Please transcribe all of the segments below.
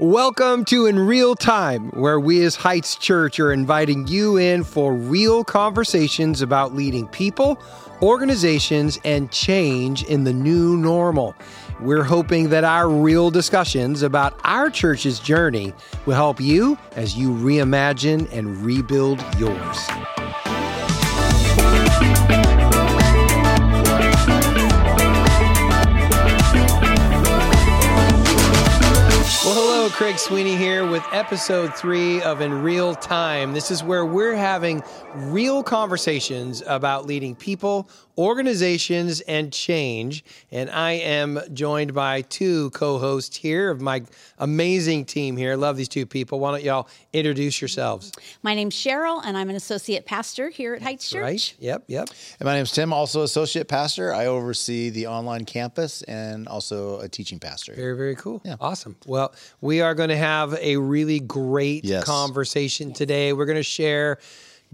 Welcome to In Real Time, where we as Heights Church are inviting you in for real conversations about leading people, organizations, and change in the new normal. We're hoping that our real discussions about our church's journey will help you as you reimagine and rebuild yours. Craig Sweeney here with episode three of In Real Time. This is where we're having real conversations about leading people, organizations, and change. And I am joined by two co hosts here of my amazing team here. Love these two people. Why don't y'all introduce yourselves? My name's Cheryl, and I'm an associate pastor here at Heights Church. Right? Yep, yep. And my name's Tim, also associate pastor. I oversee the online campus and also a teaching pastor. Very, very cool. Yeah. Awesome. Well, we are going to have a really great Yes. conversation today. We're going to share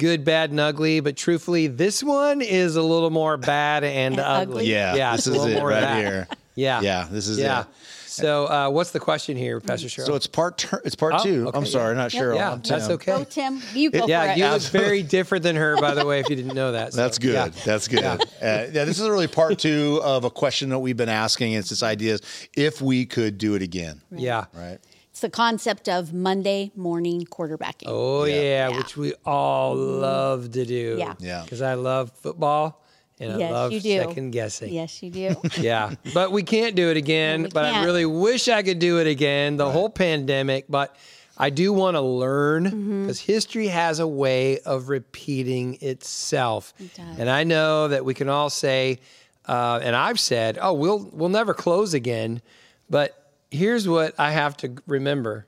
good, bad, and ugly, but truthfully, this one is a little more bad and, And ugly. ugly? Yeah, Yeah, this is it right of here. Yeah. Yeah, this is yeah. it. So, uh, what's the question here, Pastor Cheryl? So it's part ter- it's part Oh, two. okay, I'm sorry, not Yep. Cheryl. yeah, I'm that's Tim. okay. Go, Tim. You go yeah, for it. you look very different than her, by the way, if you didn't know that. So, That's good. yeah. That's good. Yeah. Uh, yeah, this is really part two of a question that we've been asking. It's this idea is if we could do it again, Yeah. right? It's the concept of Monday morning quarterbacking. Oh yeah. Yeah. Yeah. which we all love to do. Yeah. Yeah. Because I love football and I love you do. second guessing. Yes, you do. Yeah, but we can't do it again. No, but I can't. really wish I could do it again. The whole pandemic, but I do want to learn Mm-hmm. because history has a way of repeating itself. does. And I know that we can all say, uh, and I've said, "Oh, we'll we'll never close again." But here's what I have to remember: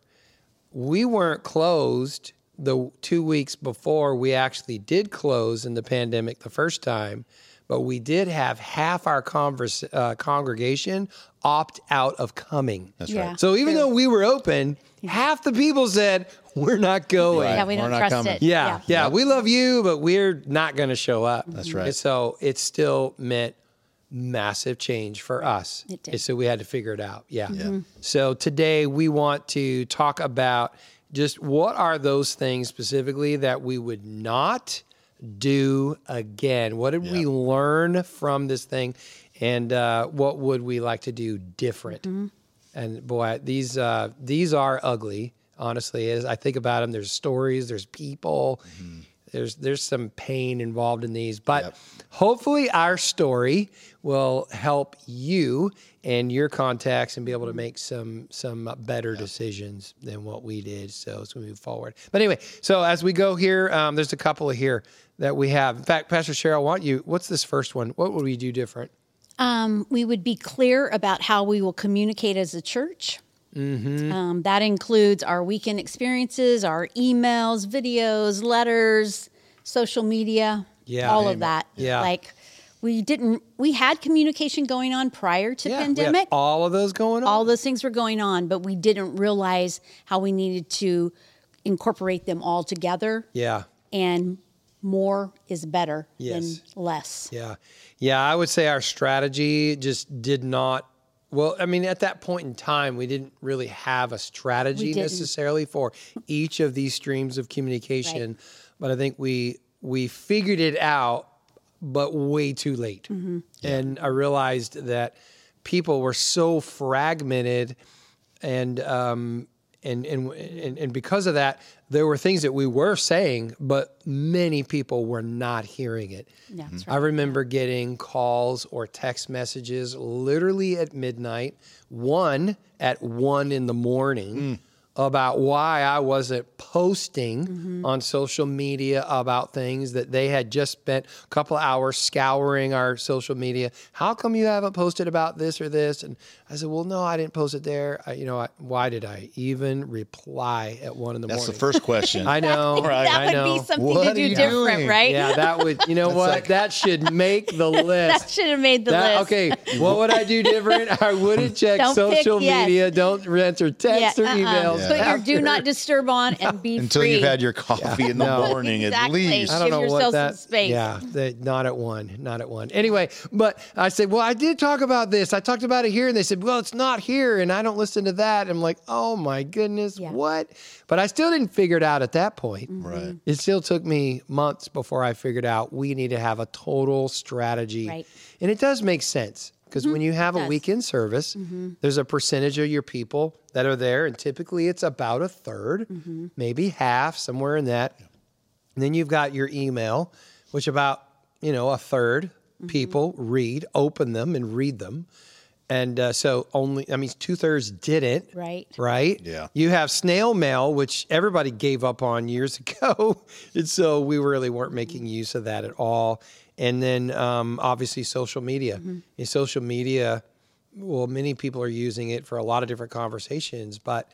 we weren't closed the two weeks before we actually did close in the pandemic the first time, but we did have half our converse, uh, congregation opt out of coming. That's Yeah. right. So even True. though we were open, half the people said, We're not going. Right. yeah, we We're don't not trust coming. it. Yeah, yeah, Yep. we love you, but we're not going to show up. That's right. And so it still meant massive change for us. It did. So we had to figure it out. Yeah. So today we want to talk about just what are those things specifically that we would not do again? What did we learn from this thing? And uh, what would we like to do different? And boy, these uh, these are ugly. Honestly, as I think about them, there's stories, there's people, there's there's some pain involved in these. But Yep. hopefully, our story will help you and your contacts and be able to make some some better decisions than what we did. So as we move forward. But anyway, so as we go here, um, there's a couple of here that we have. In fact, Pastor Cheryl, want you? What's this first one? What would we do different? Um, we would be clear about how we will communicate as a church. Mm-hmm. Um, that includes our weekend experiences, our emails, videos, letters, social media, Yeah. all Amen. of that. Yeah. Like we didn't, we had communication going on prior to Yeah, pandemic. all of those going on. all those things were going on, but we didn't realize how we needed to incorporate them all together. yeah. And more is better Yes. than less. Yeah. Yeah, I would say our strategy just did not well, I mean, at that point in time, we didn't really have a strategy necessarily for each of these streams of communication, but I think we we figured it out but way too late. Mm-hmm. And I realized that people were so fragmented and um, and, and and and because of that, there were things that we were saying, but many people were not hearing it. That's I remember getting calls or text messages literally at midnight, one at one in the morning, about why I wasn't posting mm-hmm. on social media about things that they had just spent a couple of hours scouring our social media. How come you haven't posted about this or this? And I said, well, no, I didn't post it there. I, you know, I, why did I even reply at one in the That's morning? That's the first question. I know. Right. that I would know. be something What to do different, doing? right? Yeah, that would. You know what? like- that should make the list. that should have made the That- list. okay, what would I do different? I wouldn't check Don't pick- social yes. media. Don't answer text Yeah, or uh-uh. emails. Put your do not disturb on and be Until free. you've had your coffee in the No. morning Exactly. at least. I don't Give know yourself what some that. space. Yeah, that- not at one, not at one. Anyway, but I said, well, I did talk about this. I talked about it here, and they said, well, it's not here, and I don't listen to that. I'm like, oh my goodness, Yeah. what? But I still didn't figure it out at that point. Mm-hmm. Right. It still took me months before I figured out we need to have a total strategy, Right. and it does make sense. Because when mm-hmm. you have a weekend service, mm-hmm. there's a percentage of your people that are there, and typically it's about a 3rd mm-hmm. maybe half, somewhere in that. And then you've got your email, which about you know a 3rd people read, open them, and read them. And uh, so only, I mean, two thirds didn't. Right. Right. Yeah. You have snail mail, which everybody gave up on years ago, and so we really weren't making use of that at all. And then um, obviously social media. Mm-hmm. In social media, well, many people are using it for a lot of different conversations, but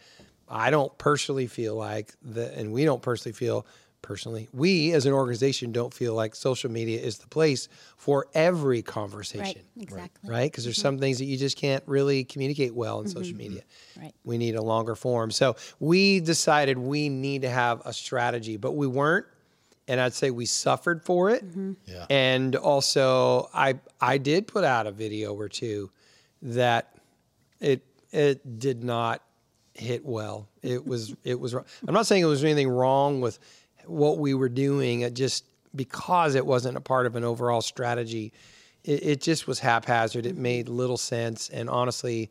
I don't personally feel like that, and we don't personally feel personally, we as an organization don't feel like social media is the place for every conversation. Right. Exactly. Right? Because there's mm-hmm. some things that you just can't really communicate well in mm-hmm. social media. Right. We need a longer form. So we decided we need to have a strategy, but we weren't. And I'd say we suffered for it. Mm-hmm. Yeah. And also, I I did put out a video or two that it it did not hit well. It was it was. wrong. I'm not saying it was anything wrong with what we were doing. It just because it wasn't a part of an overall strategy, it, it just was haphazard. It made mm-hmm. little sense, and honestly,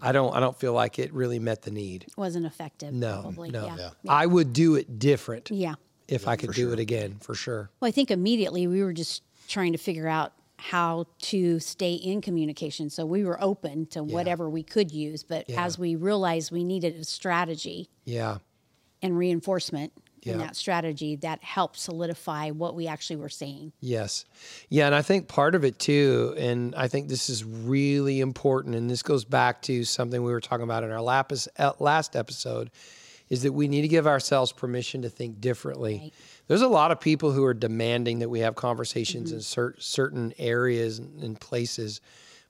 I don't I don't feel like it really met the need. Wasn't effective. No, Probably. no. Yeah. I would do it different Yeah. If I could do it again for sure. Well, I think immediately we were just trying to figure out how to stay in communication. So we were open to whatever we could use, but Yeah. as we realized we needed a strategy Yeah. and reinforcement in that strategy, that helped solidify what we actually were saying. Yes. Yeah. And I think part of it too, and I think this is really important, and this goes back to something we were talking about in our lapis- uh, last episode, is that we need to give ourselves permission to think differently. Right. There's a lot of people who are demanding that we have conversations mm-hmm. in cer- certain areas and and places,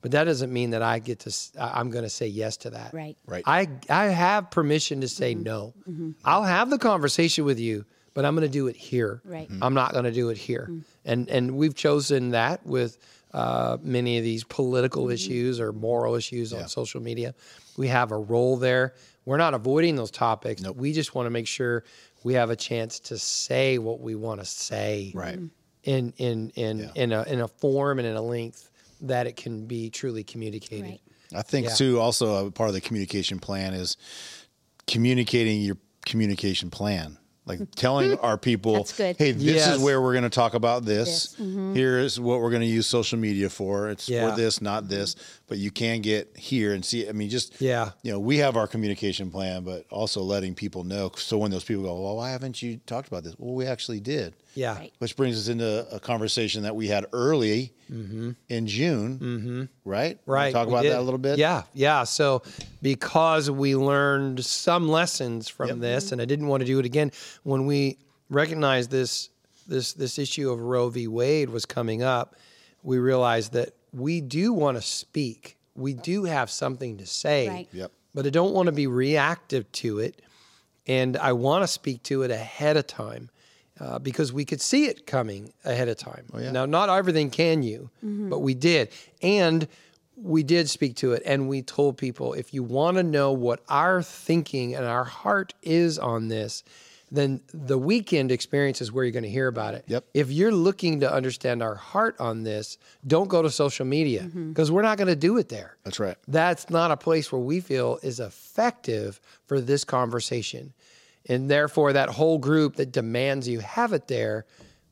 but that doesn't mean that I get to, I'm going to say yes to that. Right. Right. I I have permission to say mm-hmm. no. Mm-hmm. I'll have the conversation with you, but I'm going to do it here. Right. I'm not going to do it here. And and we've chosen that with uh, many of these political issues or moral issues on social media. We have a role there. We're not avoiding those topics. We just want to make sure we have a chance to say what we want to say. Right. In in in in a in a form and in a length that it can be truly communicated. Right. I think Yeah. too. Also, a part of the communication plan is communicating your communication plan. Like telling our people, hey, this Yes. is where we're going to talk about this. This. Mm-hmm. Here's what we're going to use social media for. It's Yeah. for this, not this. But you can get here and see. I mean, just Yeah. you know, we have our communication plan, but also letting people know. So when those people go, well, why haven't you talked about this? Well, we actually did. Yeah. Right. Which brings us into a conversation that we had early in June, mm-hmm. right? Wanna Right. Talk about that a little bit. Yeah. Yeah. So because we learned some lessons from this, and I didn't want to do it again, when we recognized this this this issue of Roe v. Wade was coming up, we realized that we do want to speak. We do have something to say. Right. Yep. But I don't want to be reactive to it. And I want to speak to it ahead of time uh, because we could see it coming ahead of time. yeah. Now, not everything can you, but we did. And we did speak to it and we told people if you want to know what our thinking and our heart is on this, then the weekend experience is where you're going to hear about it. Yep. If you're looking to understand our heart on this, don't go to social media mm-hmm. because we're not going to do it there That's right. that's not a place where we feel is effective for this conversation. And therefore, that whole group that demands you have it there,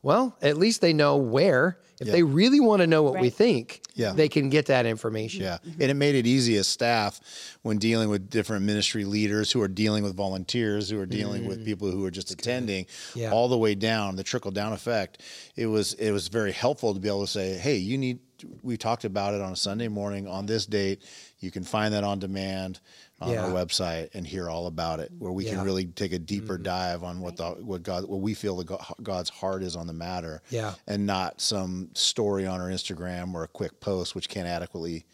well, at least they know where. If they really want to know what we think, Yeah. they can get that information. Yeah. And it made it easy as staff when dealing with different ministry leaders who are dealing with volunteers, who are dealing with mm. people who are just attending, Yeah. all the way down, the trickle down effect. It was it was very helpful to be able to say, hey, you need we talked about it on a Sunday morning on this date. You can find that on demand on Yeah. our website and hear all about it, where we Yeah. Mm-hmm. can really take a deeper dive on what the what God what we feel the God's heart is on the matter, Yeah. and not some story on our Instagram or a quick post which can't adequately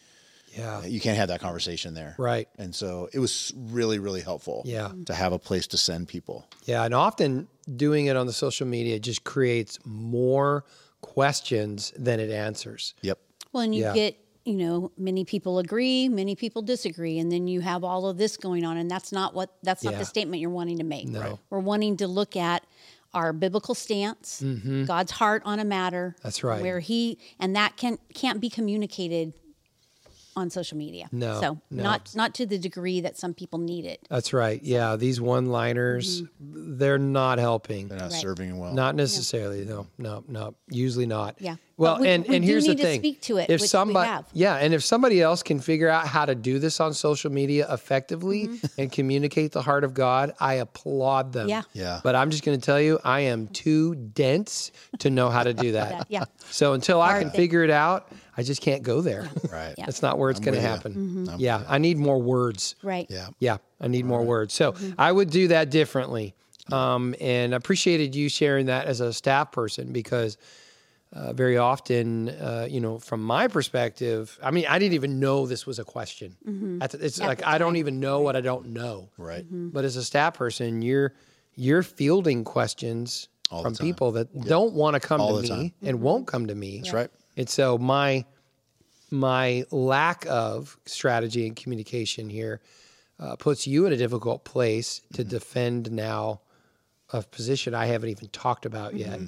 Yeah. you can't have that conversation there. Right. And so it was really, really helpful. Yeah. To have a place to send people. Yeah, and often doing it on the social media just creates more questions than it answers. Yep. Well, and you Yeah. get, you know, many people agree, many people disagree, and then you have all of this going on, and that's not what that's not Yeah. the statement you're wanting to make. No. Right. We're wanting to look at our biblical stance, God's heart on a matter. Mm-hmm. That's right. Where He and that can can't be communicated on social media. No, so no. not not to the degree that some people need it. That's right. Yeah, these one-liners, they're not helping. They're not Right. serving well. Not necessarily. No, no, no. Usually not. Yeah. Well, we- and we and here's need the to thing: speak to it, if which we somebody, have. yeah, and if somebody else can figure out how to do this on social media effectively Mm-hmm. and communicate the heart of God, I applaud them. Yeah. Yeah. But I'm just going to tell you, I am too dense to know how to do that. Yeah. So until I can thing. figure it out, I just can't go there. Right. Yeah. That's not where it's going to with you. happen. Yeah, I need more words. Right. Yeah. Yeah, I need more words. So I would do that differently. Um, and appreciated you sharing that as a staff person because uh, very often, uh, you know, from my perspective, I mean, I didn't even know this was a question. At the- it's At like the I don't even know what I don't know. Right. But as a staff person, you're you're fielding questions All from people that don't want to come All to me time. and won't come to me. That's right. And so my my lack of strategy and communication here uh, puts you in a difficult place to Mm-hmm. defend now a position I haven't even talked about yet.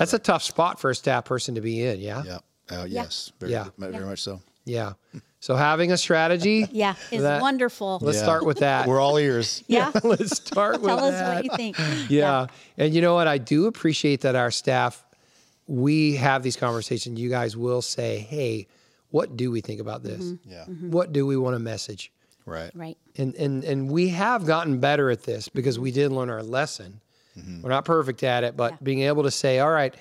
Mm-hmm. That's a tough spot for a staff person to be in. Yeah. Yeah. Uh, yes. Very, Yeah. Very much so. Yeah. So having a strategy. Yeah. It's that- wonderful. Let's Yeah. start with that. We're all ears. yeah. Let's start with Tell us that. what you think. yeah. And you know what? I do appreciate that our staff, we have these conversations. You guys will say, hey, what do we think about this? Yeah. What do we want to message? Right. Right. And, and, and we have gotten better at this because we did learn our lesson. Mm-hmm. We're not perfect at it, but Yeah. being able to say, all right,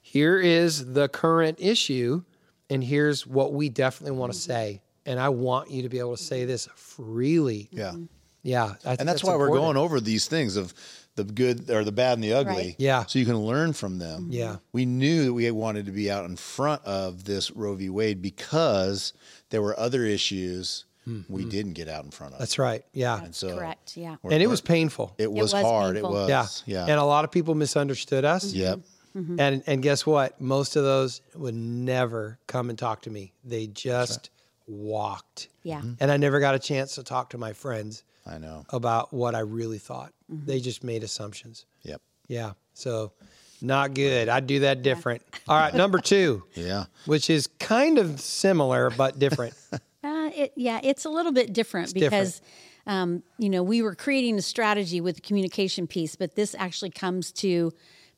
here is the current issue, and here's what we definitely want to mm-hmm. say. And I want you to be able to say mm-hmm. this freely. Yeah. Yeah. I think And that's, why we're going over these things of the good or the bad and the ugly. Right. Yeah. So you can learn from them. Yeah. We knew that we wanted to be out in front of this Roe v. Wade because there were other issues we didn't get out in front of. Mm-hmm. That's right. Yeah. and so Correct. Yeah. And it was painful. it was, was hard. painful. It was. Yeah. Yeah. And a lot of people misunderstood us. yep. And and guess what? Most of those would never come and talk to me. They just walked. Yeah. Mm-hmm. And I never got a chance to talk to my friends I know. about what I really thought. They just made assumptions. Yep. Yeah. So not good. I'd do that different. All right, number 2, Yeah. which is kind of similar but different. Uh, it, yeah, it's a little bit different different. because, um, you know, we were creating a strategy with the communication piece, but this actually comes to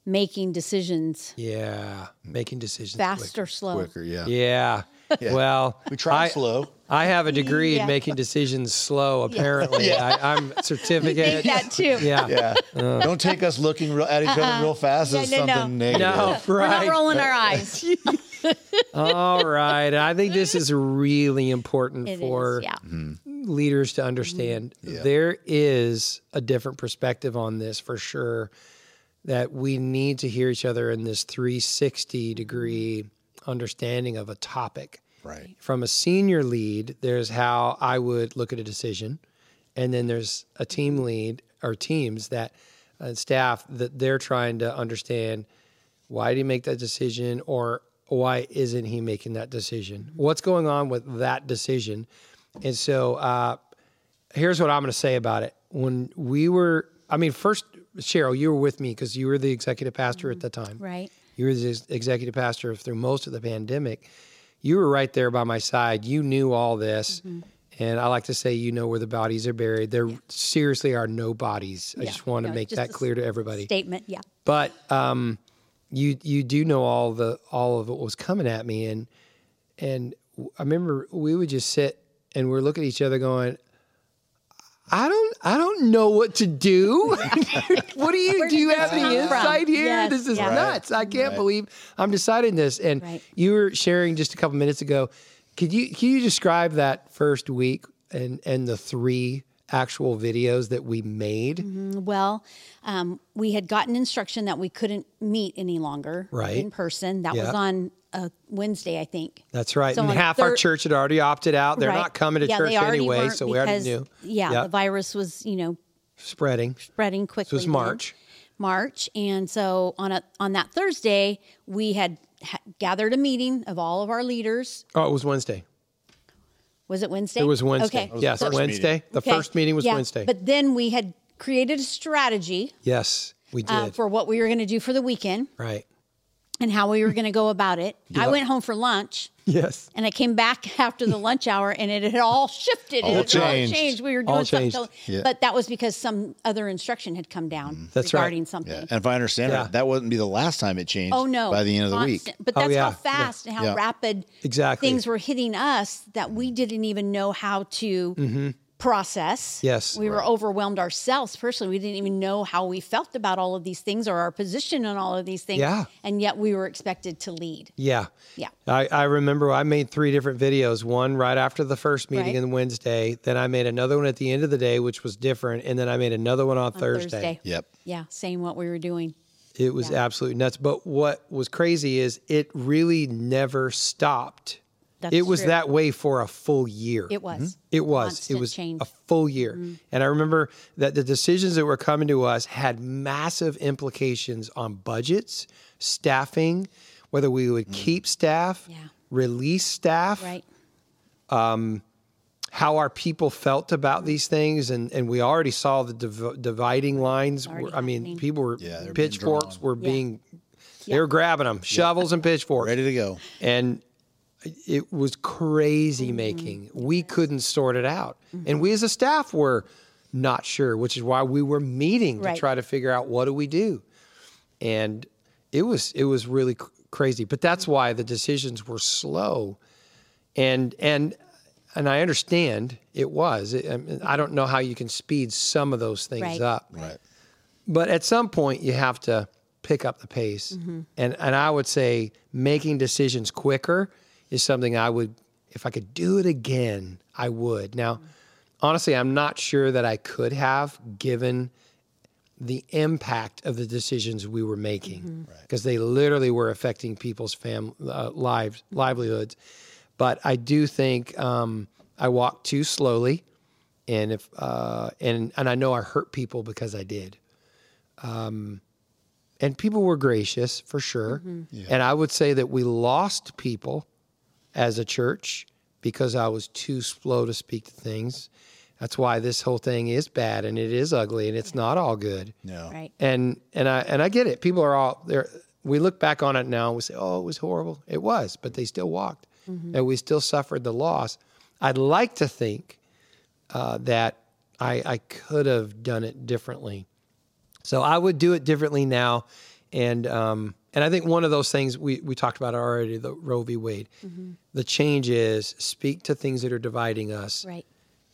making decisions yeah, making decisions fast quicker. or slow. Quicker. Yeah. Yeah. Well, We try I- slow. I have a degree Yeah. in making decisions slow. Apparently, I, I'm certificate. Think that too. Yeah. Yeah. Don't take us looking real, at each other real fast Yeah, as no, no. something negative. No, We're not rolling our eyes. All right. I think this is really important It is, for yeah. leaders to understand. Yeah. There is a different perspective on this for sure. That we need to hear each other in this 360 degree understanding of a topic. Right. From a senior lead, there's how I would look at a decision, and then there's a team lead or teams that uh, staff that they're trying to understand why do you make that decision or why isn't he making that decision? What's going on with that decision? And so uh, here's what I'm going to say about it. When we were, I mean, first, Cheryl, you were with me because you were the executive pastor at the time. Right. You were the ex- executive pastor through most of the pandemic. You were right there by my side. You knew all this. And I like to say, you know where the bodies are buried. There seriously are no bodies. I just want to No, make that clear to everybody. Statement. Yeah. But um, you you do know all the all of what was coming at me, and and I remember we would just sit and we're looking at each other going, I don't I don't know what to do. what do you Where do? You have this any come from? insight here? Yes, this is yeah. Right. nuts. I can't Right. believe I'm deciding this. And Right. you were sharing just a couple minutes ago. Could you can you describe that first week and and the three actual videos that we made? Well, um, we had gotten instruction that we couldn't meet any longer Right. in person. That was on a Wednesday, I think. That's right. So and half our church had already opted out. They're Right. not coming to yeah, church anyway, so we already knew. Yeah, the virus was, you know, spreading. spreading quickly. It was then. March. March, and so on a on that Thursday, we had ha- gathered a meeting of all of our leaders. Oh, it was Wednesday. Was it Wednesday? It was Wednesday. Okay. was yes, the Wednesday. meeting. The Okay. first meeting was Yeah, Wednesday. But then we had created a strategy yes, we did. uh, for what we were going to do for the weekend right. and how we were going to go about it. I went home for lunch. Yes. And I came back after the lunch hour, and it had all shifted. All it had all changed. changed. We were doing something, changed. totally- Yeah. but that was because some other instruction had come down mm-hmm. That's right. regarding something. Yeah. And if I understand Yeah. it, that wouldn't be the last time it changed. Oh no! By the end of the week. Constant- But Oh, that's yeah. how fast and how Yeah. rapid Exactly. things were hitting us that we didn't even know how to mm-hmm. Process. Yes. we were overwhelmed ourselves personally. We didn't even know how we felt about all of these things or our position on all of these things. Yeah. and yet we were expected to lead. Yeah. Yeah. I, I remember I made three different videos. One right after the first meeting Right. on Wednesday. Then I made another one at the end of the day, which was different. And then I made another one on, on Thursday. Yep. Yeah, saying what we were doing. It was Yeah. absolutely nuts. But what was crazy is it really never stopped. That's it was true. that way for a full year. It was. Mm-hmm. It was. Constant it was change. Mm-hmm. a full year. Mm-hmm. And I remember that the decisions that were coming to us had massive implications on budgets, staffing, whether we would mm. keep staff, Yeah. release staff, Right. Um, how our people felt about these things. And, and we already saw the div- dividing lines. were- I mean, people were, Yeah, they're being pitchforks were Yeah. being, they were grabbing them, shovels and pitchforks. Ready to go. and it was crazy mm-hmm. making. We couldn't sort it out, and mm-hmm. we as a staff were not sure, which is why we were meeting Right. to try to figure out what do we do. And it was it was really cr- crazy, but that's mm-hmm. why the decisions were slow, and and and I understand it was. I mean, I don't know how you can speed some of those things Right. up, Right. but at some point you have to pick up the pace and and i would say making decisions quicker is something i would if i could do it again i would. Now honestly i'm not sure that i could have given the impact of the decisions we were making because they literally were affecting people's fam uh, lives livelihoods. But i do think um, i walked too slowly and if uh, and and i know i hurt people because i did. And people were gracious for sure. And I would say that we lost people as a church because I was too slow to speak to things. That's why this whole thing is bad and it is ugly and it's not all good. No. Right. And and I and I get it. People are all there. We look back on it now and we say, "Oh, it was horrible." It was, but they still walked, and we still suffered the loss. I'd like to think uh, that I, I could have done it differently. So I would do it differently now, and um, and I think one of those things we we talked about already, the Roe v. Wade. The change is speak to things that are dividing us, Right.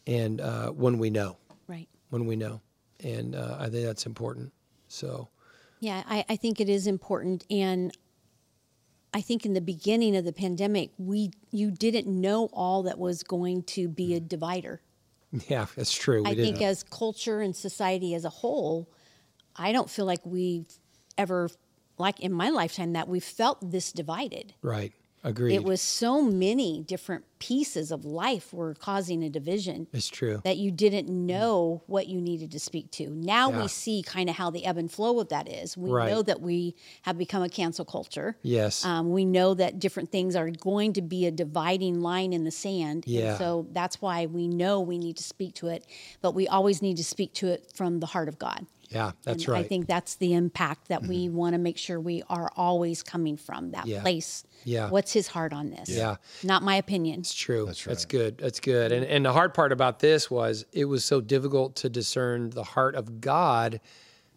and uh, when we know, Right. when we know, and uh, I think that's important. So Yeah, I, I think it is important. And I think in the beginning of the pandemic, we you didn't know all that was going to be a divider. yeah, that's true. We I think as culture and society as a whole, I don't feel like we've ever, like in my lifetime, that we felt this divided. right. Agreed. It was so many different pieces of life were causing a division It's true. that you didn't know what you needed to speak to. Now Yeah. we see kind of how the ebb and flow of that is. We Right. know that we have become a cancel culture. Yes. Um, we know that different things are going to be a dividing line in the sand. Yeah. And so that's why we know we need to speak to it, but we always need to speak to it from the heart of God. Yeah, that's and right. Mm-hmm. I think that's the impact that we want to make sure we are always coming from that Yeah. place. Yeah. What's his heart on this? Yeah. Not my opinion. It's true. That's, right. That's good. That's good. And and the hard part about this was it was so difficult to discern the heart of God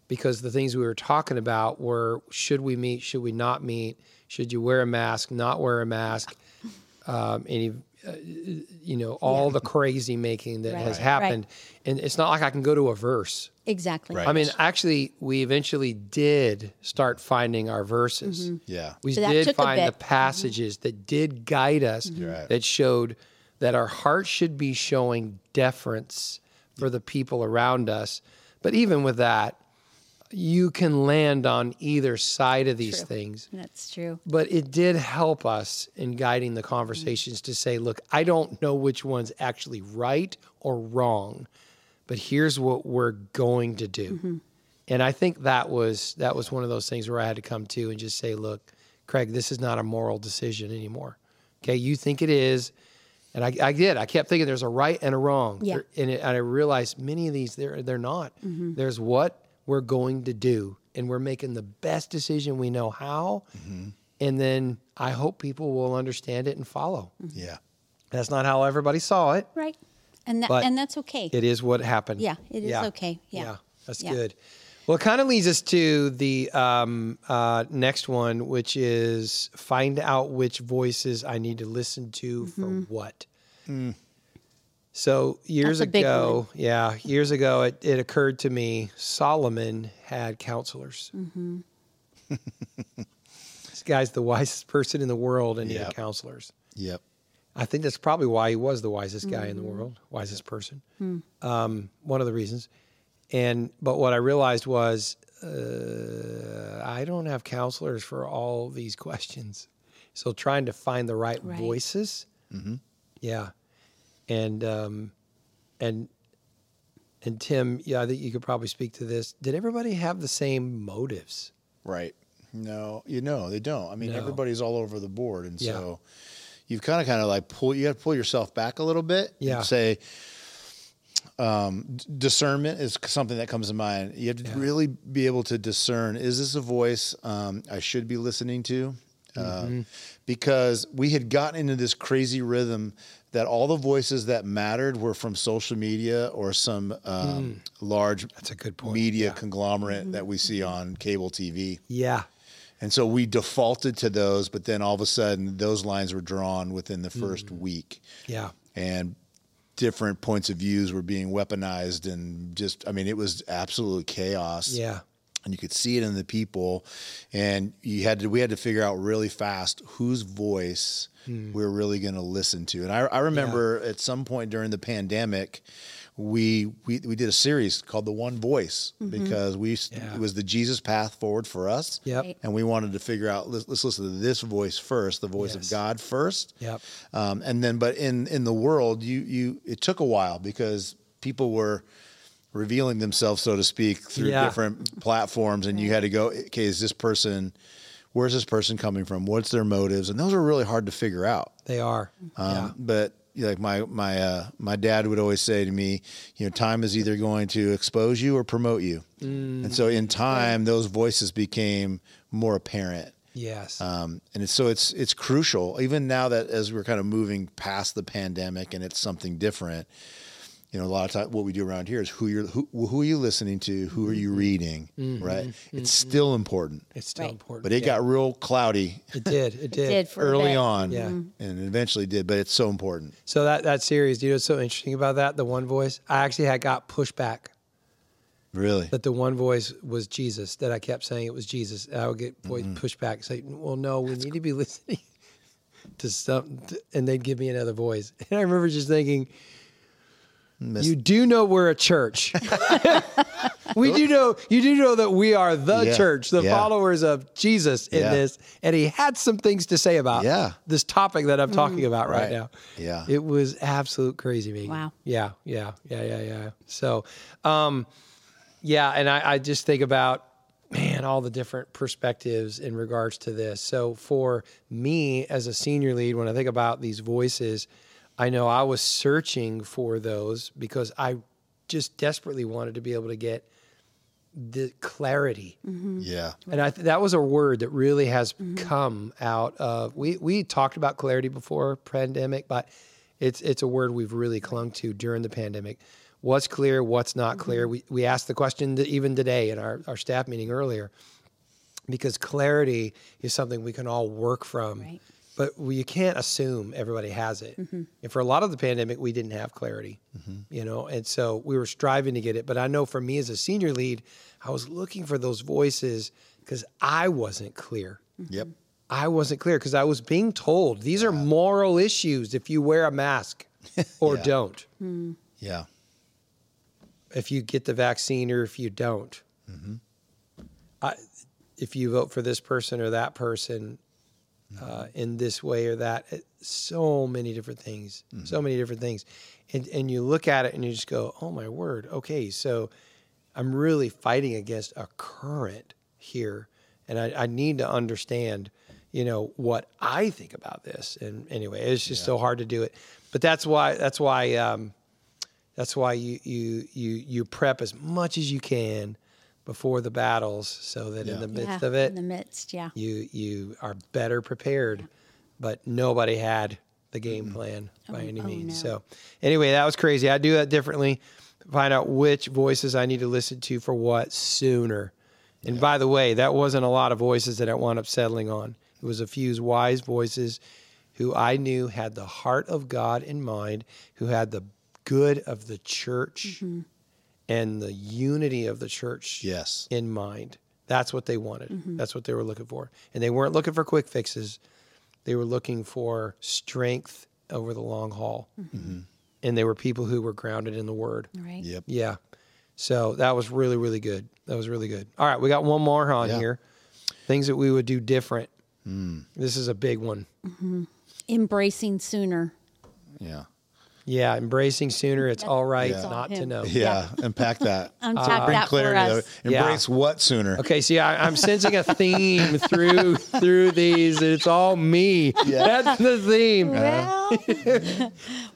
because the things we were talking about were should we meet, should we not meet, should you wear a mask, not wear a mask, um, any uh, you know all the crazy making that Right. has Right. happened. And it's not like I can go to a verse. Exactly. Right. I mean, actually, we eventually did start finding our verses. Yeah. We So did find the bit. Mm-hmm. passages that did guide us, You're right. that showed that our heart should be showing deference for the people around us. But even with that, you can land on either side of these True. things. That's true. But it did help us in guiding the conversations to say, look, I don't know which one's actually right or wrong, but here's what we're going to do. Mm-hmm. And I think that was that was one of those things where I had to come to and just say, look, Craig, this is not a moral decision anymore. Okay, you think it is. And I, I did. I kept thinking there's a right and a wrong. Yeah. There- and, it, and I realized many of these they're they're not. Mm-hmm. There's what we're going to do, and we're making the best decision we know how. And then I hope people will understand it and follow. Yeah. That's not how everybody saw it. Right. And that, and that's okay. It is what happened. Yeah, it is okay. Yeah. that's Yeah. good. Well, it kind of leads us to the um, uh, next one, which is find out which voices I need to listen to for what. So years That's a big ago, yeah, years ago, it, it occurred to me Solomon had counselors. Mm-hmm. this guy's the wisest person in the world, and he had counselors. Yep. I think that's probably why he was the wisest guy in the Mm-hmm. world, wisest person. Hmm. Um, one of the reasons. And but what I realized was uh, I don't have counselors for all these questions. So trying to find the right, Right. voices, yeah, and um, and and Tim, yeah, I think you could probably speak to this. Did everybody have the same motives? Right. No, you know, they don't. I mean, No. everybody's all over the board. And Yeah. so you've kind of, kind of like pull, you got to pull yourself back a little bit. Yeah. And say, um, discernment is something that comes to mind. You have to Yeah. really be able to discern is this a voice um, I should be listening to? Uh, Mm-hmm. Because we had gotten into this crazy rhythm that all the voices that mattered were from social media or some um, large Mm. That's a good point. media Yeah. Conglomerate that we see on cable TV. Yeah, And so we defaulted to those, but then all of a sudden those lines were drawn within the 1st Mm. week. yeah, And different points of views were being weaponized and just I mean it was absolute chaos. yeah, And you could see it in the people and you had to we had to figure out really fast whose voice Hmm. we are really going to listen to. And I, I remember at some point during the pandemic we, we we did a series called The One Voice because we Yeah. it was the Jesus path forward for us yep, and we wanted to figure out let's, let's listen to this voice first the voice Yes. of god first yep. um, and then but in in the world you you it took a while because people were revealing themselves so to speak through Yeah. different platforms and you had to go okay is this person where's this person coming from what's their motives and those are really hard to figure out They are. um, yeah. but like my my uh, my dad would always say to me, you know, time is either going to expose you or promote you, and so in time, those voices became more apparent. Yes. Um, and it's, so it's it's crucial even now that as we're kind of moving past the pandemic and it's something different. You know, a lot of time what we do around here is who you're who, who are you listening to, who are you mm-hmm. reading, mm-hmm. right? Mm-hmm. It's still important, it's still Right. important. but it got real cloudy It did. It did. did for early on, Yeah. and it eventually did. But it's so important. So that that series, you know what's so interesting about that? The one voice, I actually had got pushback Really, that the one voice was Jesus. That I kept saying it was Jesus. I would get vo- Mm-hmm. pushback, say, "Well, no, we need to be listening to something. and they'd give me another voice. And I remember just thinking, Miss- "You do know we're a church. we do know you do know that we are the Yeah. church, the Yeah. followers of Jesus in Yeah. this." And he had some things to say about Yeah. this topic that I'm talking about right, Right. now. Yeah. It was absolute crazy, making. Wow. Yeah, yeah, yeah, yeah, yeah. So, um, yeah, and I, I just think about man, all the different perspectives in regards to this. So for me as a senior lead, when I think about these voices, I know I was searching for those because I just desperately wanted to be able to get the clarity. Mm-hmm. yeah, And I th- that was a word that really has mm-hmm. come out of we we talked about clarity before pandemic, but it's it's a word we've really clung to during the pandemic. What's clear, what's not mm-hmm. clear. We we asked the question that even today in our, our staff meeting earlier, because clarity is something we can all work from. Right. But we, you can't assume everybody has it. Mm-hmm. And for a lot of the pandemic, we didn't have clarity, mm-hmm. you know, and so we were striving to get it. But I know for me as a senior lead, I was looking for those voices because I wasn't clear. Mm-hmm. yep, I wasn't clear because I was being told these are moral issues if you wear a mask or Yeah. don't. Hmm. yeah. if you get the vaccine or if you don't. I, if you vote for this person or that person uh, in this way or that, so many different things, so many different things, and and you look at it and you just go, oh my word, okay, so I'm really fighting against a current here, and I, I need to understand, you know, what I think about this. And anyway, it's just so hard to do it, but that's why that's why um, that's why you you you you prep as much as you can before the battles, so that in the midst Yeah, of it, In the midst, yeah. you you are better prepared. But nobody had the game plan by any oh, means. no. So anyway, that was crazy. I do that differently. Find out which voices I need to listen to for what sooner. And by the way, that wasn't a lot of voices that I wound up settling on. It was a few wise voices who I knew had the heart of God in mind, who had the good of the church Mm-hmm. And the unity of the church Yes. in mind. That's what they wanted. Mm-hmm. That's what they were looking for. And they weren't looking for quick fixes. They were looking for strength over the long haul. Mm-hmm. And they were people who were grounded in the word. Right. Yep. Yeah. So that was really, really good. That was really good. All right. We got one more on Yeah. here. Things that we would do different. Hmm. This is a big one. Embracing sooner. Yeah. Yeah. Embracing sooner. It's all right Yeah. not to know. Yeah. Unpack that. Unpack uh, Bring that for clarity. us. though. Embrace what sooner? Okay, see, I, I'm sensing a theme through through these. It's all me. That's the theme. Well,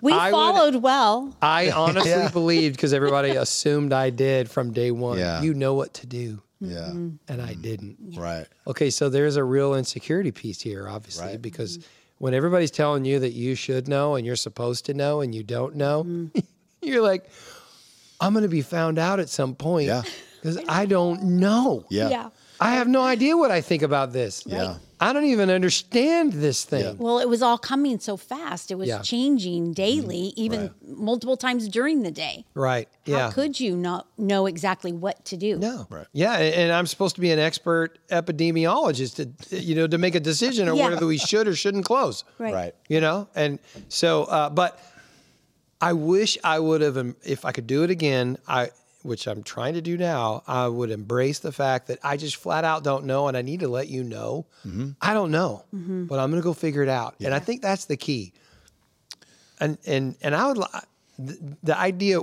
we I would- followed well. I honestly Yeah. believed because everybody assumed I did from day one. Yeah. You know what to do, Yeah. Mm-hmm. and I mm. didn't. Right. Okay, so there's a real insecurity piece here, obviously, Right. because mm-hmm. When everybody's telling you that you should know and you're supposed to know and you don't know, Mm-hmm. you're like, I'm going to be found out at some point Yeah. because I don't know. Yeah. I have no idea what I think about this. Yeah. I don't even understand this thing. Yeah. Well, it was all coming so fast. It was Yeah. changing daily, even multiple times during the day. Right. How Yeah. could you not know exactly what to do? No. Right. Yeah, and and I'm supposed to be an expert epidemiologist to you know to make a decision on Yeah. whether we should or shouldn't close. Right. Right. You know, and so, uh, but I wish I would have, um, if I could do it again, I, which I'm trying to do now, I would embrace the fact that I just flat out don't know, and I need to let you know. Mm-hmm. I don't know, mm-hmm. but I'm going to go figure it out, and I think that's the key. And and and I would li- the, the idea.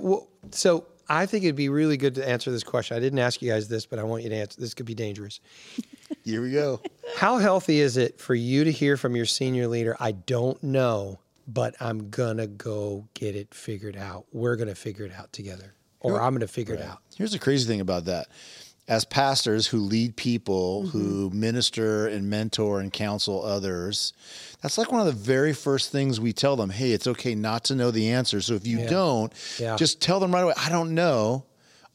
So I think it'd be really good to answer this question. I didn't ask you guys this, but I want you to answer. This could be dangerous. Here we go. How healthy is it for you to hear from your senior leader? I don't know, but I'm gonna go get it figured out. We're gonna figure it out together, or I'm gonna figure it out. Here's the crazy thing about that. As pastors who lead people, who mm-hmm. minister and mentor and counsel others, that's like one of the very first things we tell them. Hey, it's okay not to know the answer. So if you don't, Yeah. just tell them right away, I don't know.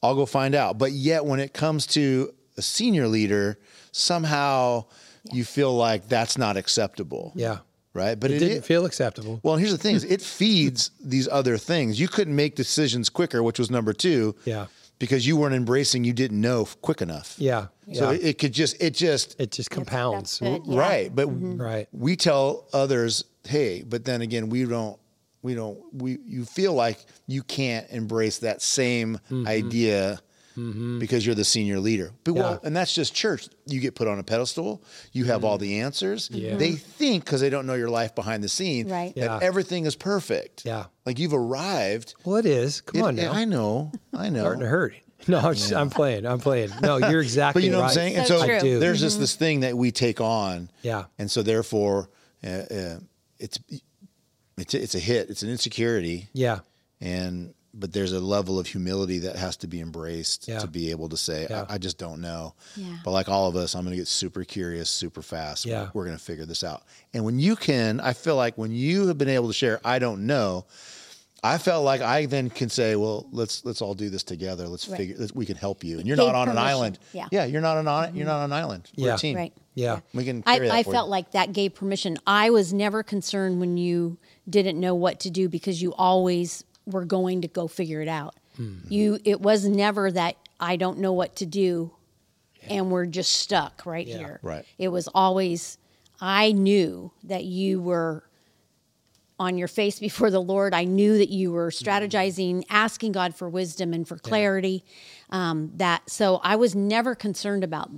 I'll go find out. But yet, when it comes to a senior leader, somehow you feel like that's not acceptable. Yeah, Right. But it it didn't is- feel acceptable. well, here's the thing: is it feeds these other things. You couldn't make decisions quicker, which was number two. Yeah. Because you weren't embracing, you didn't know quick enough. Yeah, So yeah. it, it could just, it just, it just compounds. good. Yeah. right. But Right. we tell others, hey, but then again, we don't, we don't, we, you feel like you can't embrace that same Mm-hmm. idea because you're the senior leader. But well, and that's just church. You get put on a pedestal. You have all the answers. They think because they don't know your life behind the scene Right. that Yeah. everything is perfect. Yeah. Like you've arrived. Well, it is. Come It- on now. I know. I know. Starting to hurt. No, I'm, just, I'm playing. I'm playing. No, you're exactly right. But you know right. what I'm saying? and So so true. I do. there's just this thing that we take on. Yeah. And so therefore, uh, uh, it's it's a, it's a hit. It's an insecurity, Yeah. and but there's a level of humility that has to be embraced Yeah. to be able to say, Yeah. I, I just don't know. Yeah. But like all of us, I'm going to get super curious, super fast. Yeah. We're going to figure this out. And when you can, I feel like when you have been able to share, I don't know. I felt like I then can say, well, let's let's all do this together. Let's Right. figure. Let's, we can help you. And you're Gave not on an island. Yeah. Yeah. You're not on on You're not mm-hmm. on an island. We're Yeah. a team. Right. Yeah. We can. I, that I for felt you. like that gave permission. I was never concerned when you didn't know what to do because you always were going to go figure it out. Mm-hmm. You it was never that I don't know what to do and we're just stuck right Yeah. here. Right. It was always I knew that you were on your face before the Lord. I knew that you were strategizing, asking God for wisdom and for clarity. Um, that so I was never concerned about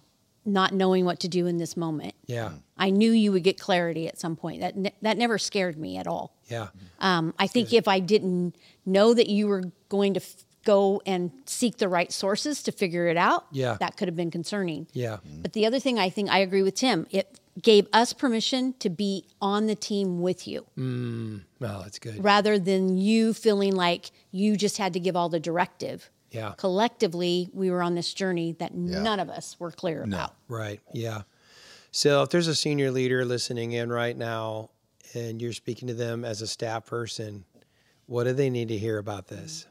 not knowing what to do in this moment. Yeah. Mm-hmm. I knew you would get clarity at some point. That ne- that never scared me at all. Yeah. Mm-hmm. Um, I think if I didn't know that you were going to f- go and seek the right sources to figure it out, Yeah. that could have been concerning. Yeah. Mm-hmm. But the other thing I think I agree with Tim, it gave us permission to be on the team with you mm, Well, that's good. rather than you feeling like you just had to give all the directive. Yeah. Collectively, we were on this journey that none of us were clear about. Right. Yeah. So if there's a senior leader listening in right now and you're speaking to them as a staff person, what do they need to hear about this?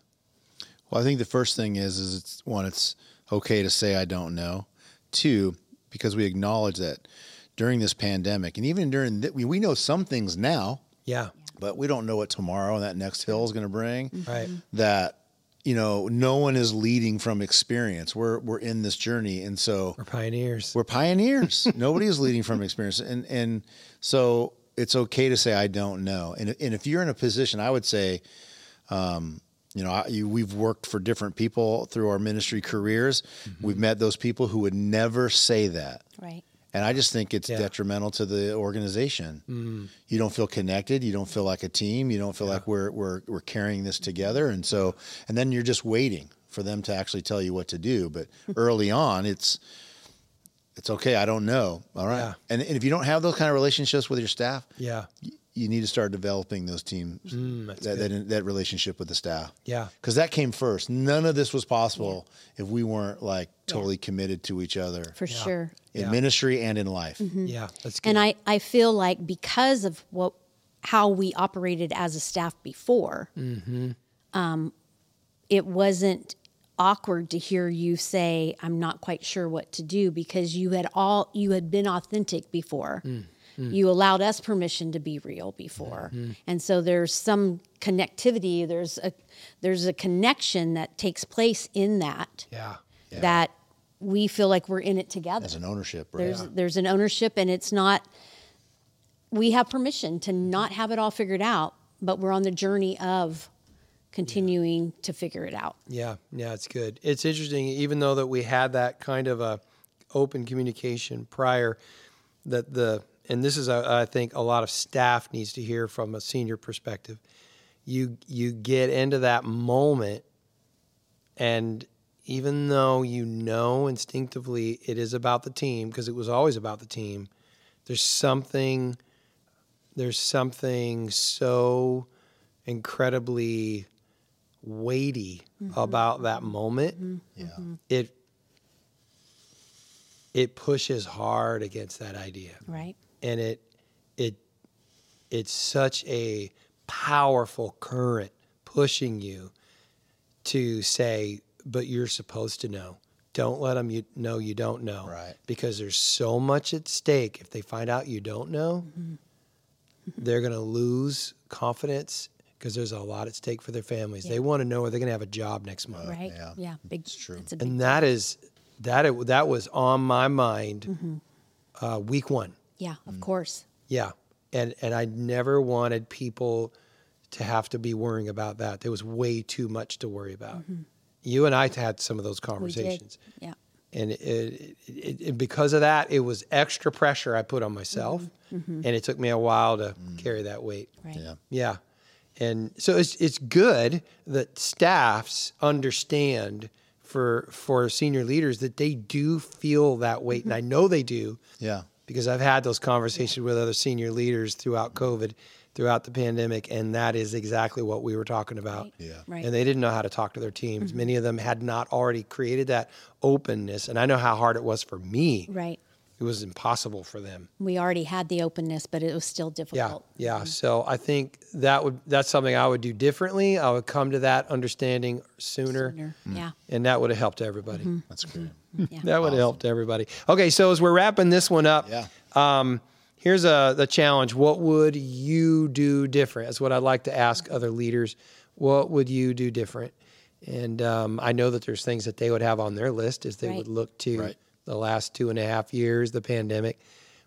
Well, I think the first thing is is it's one, it's okay to say I don't know. Two, because we acknowledge that during this pandemic, and even during th- we, we know some things now, Yeah. but we don't know what tomorrow and that next hill is going to bring. Right. That you know, no one is leading from experience. We're we're in this journey, and so We're pioneers. we're pioneers. Nobody is leading from experience, and and so it's okay to say I don't know. And and if you're in a position, I would say, um, you know, I, you, we've worked for different people through our ministry careers. Mm-hmm. We've met those people who would never say that. Right. And I just think it's Yeah. detrimental to the organization. Mm. You don't feel connected. You don't feel like a team. You don't feel like we're, we're, we're carrying this together. And so, and then you're just waiting for them to actually tell you what to do. But early on, it's, it's okay. I don't know. All right. Yeah. And, and if you don't have those kind of relationships with your staff, Yeah. You need to start developing those teams, Mm, that, that, that relationship with the staff. Yeah. Because that came first. None of this was possible if we weren't like totally committed to each other For sure. in Yeah. ministry and in life. Yeah. That's good. And I, I feel like because of what how we operated as a staff before, um, it wasn't awkward to hear you say, "I'm not quite sure what to do," because you had all you had been authentic before. Mm. You allowed us permission to be real before, mm-hmm. and so there's some connectivity. There's a there's a connection that takes place in that yeah. that we feel like we're in it together. As an ownership, right? There's there's an ownership, and it's not. We have permission to mm-hmm. not have it all figured out, but we're on the journey of continuing to figure it out. Yeah, yeah, it's good. It's interesting, even though that we had that kind of a open communication prior, that the and this is a, I think a lot of staff needs to hear from a senior perspective. You you get into that moment, and even though you know instinctively it is about the team because it was always about the team, there's something there's something so incredibly weighty mm-hmm. about that mm-hmm. moment. Mm-hmm. yeah. It it pushes hard against that idea. Right. And it it it's such a powerful current pushing you to say, but you're supposed to know. Don't let them you know you don't know. Right. Because there's so much at stake. If they find out you don't know, they're going to lose confidence because there's a lot at stake for their families. They want to know are they going to have a job next month. Right. yeah. Yeah. Big. It's true. It's. And that is that it, that was on my mind uh, week one. Yeah. Of mm. course. Yeah, and and I never wanted people to have to be worrying about that. There was way too much to worry about. Mm-hmm. You and I had some of those We did. conversations, Yeah. and it, it, it, it- because of that, it was extra pressure I put on myself, mm-hmm. Mm-hmm. and it took me a while to mm. carry that weight. Right. Yeah. Yeah. And so it's it's good that staffs understand for for senior leaders that they do feel that weight and I know they do Yeah. Because I've had those conversations with other senior leaders throughout COVID, throughout the pandemic and that is exactly what we were talking about. Right. Yeah. Right. And they didn't know how to talk to their teams. Mm-hmm. Many of them had not already created that openness and I know how hard it was for me. right. It was impossible for them. We already had the openness, but it was still Yeah, difficult. yeah. Mm-hmm. So I think that would that's something I would do differently. I would come to that understanding sooner, Sooner. Yeah. and that would have helped everybody. Mm-hmm. That's great. Yeah. That would have helped everybody. Okay, so as we're wrapping this one up, Yeah. um, here's a the challenge. What would you do different? That's what I'd like to ask other leaders. What would you do different? And um, I know that there's things that they would have on their list as they Right. would look to Right. the last two and a half years, the pandemic.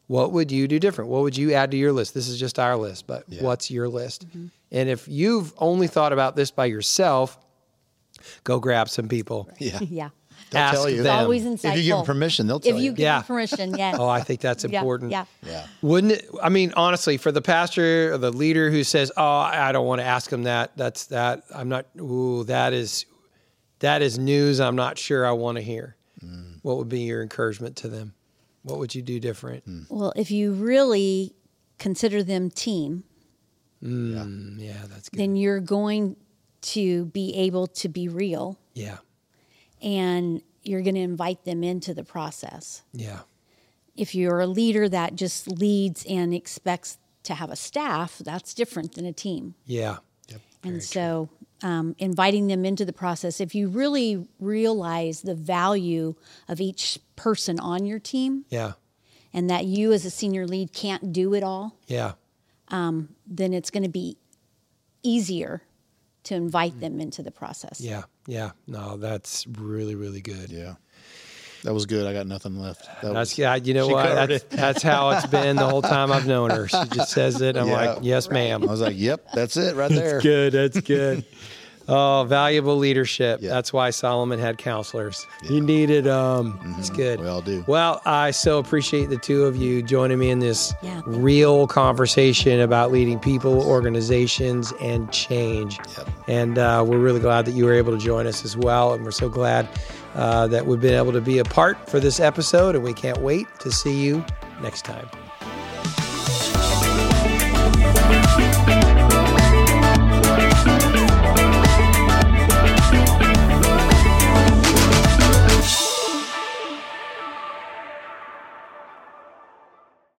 What would you do different? What would you add to your list? This is just our list, but what's your list? And if you've only thought about this by yourself, go grab some people. Yeah. yeah. They'll Ask tell you. them. Always insightful. If you give them permission, they'll tell you. If you give Yeah. them permission, yes. Oh, I think that's important. Yeah. Yeah. Wouldn't it? I mean, honestly, for the pastor or the leader who says, "Oh, I don't want to ask them that," that's that. I'm not. Ooh, that is, that is news. I'm not sure I want to hear. What would be your encouragement to them? What would you do different? Well, if you really consider them team, Mm, yeah, that's good. then you're going to be able to be real yeah, and you're going to invite them into the process. yeah, If you're a leader that just leads and expects to have a staff, that's different than a team. yeah, And so, um, inviting them into the process, if you really realize the value of each person on your team yeah, and that you as a senior lead can't do it all, yeah, then it's going to be easier to invite mm. them into the process. yeah, yeah. No, that's really, really good. Yeah. That was good. I got nothing left. That That's was, yeah. You know what? That's, that's how it's been the whole time I've known her. She just says it. I'm Yeah. like, yes, ma'am. I was like, yep, that's it right there. That's good. That's good. oh, valuable leadership. Yeah. That's why Solomon had counselors. He needed um it's good. We all do. Well, I so appreciate the two of you joining me in this Yeah. real conversation about leading people, organizations, and change. Yep. And uh, we're really glad that you were able to join us as well. And we're so glad uh, that we've been able to be a part for this episode. And we can't wait to see you next time.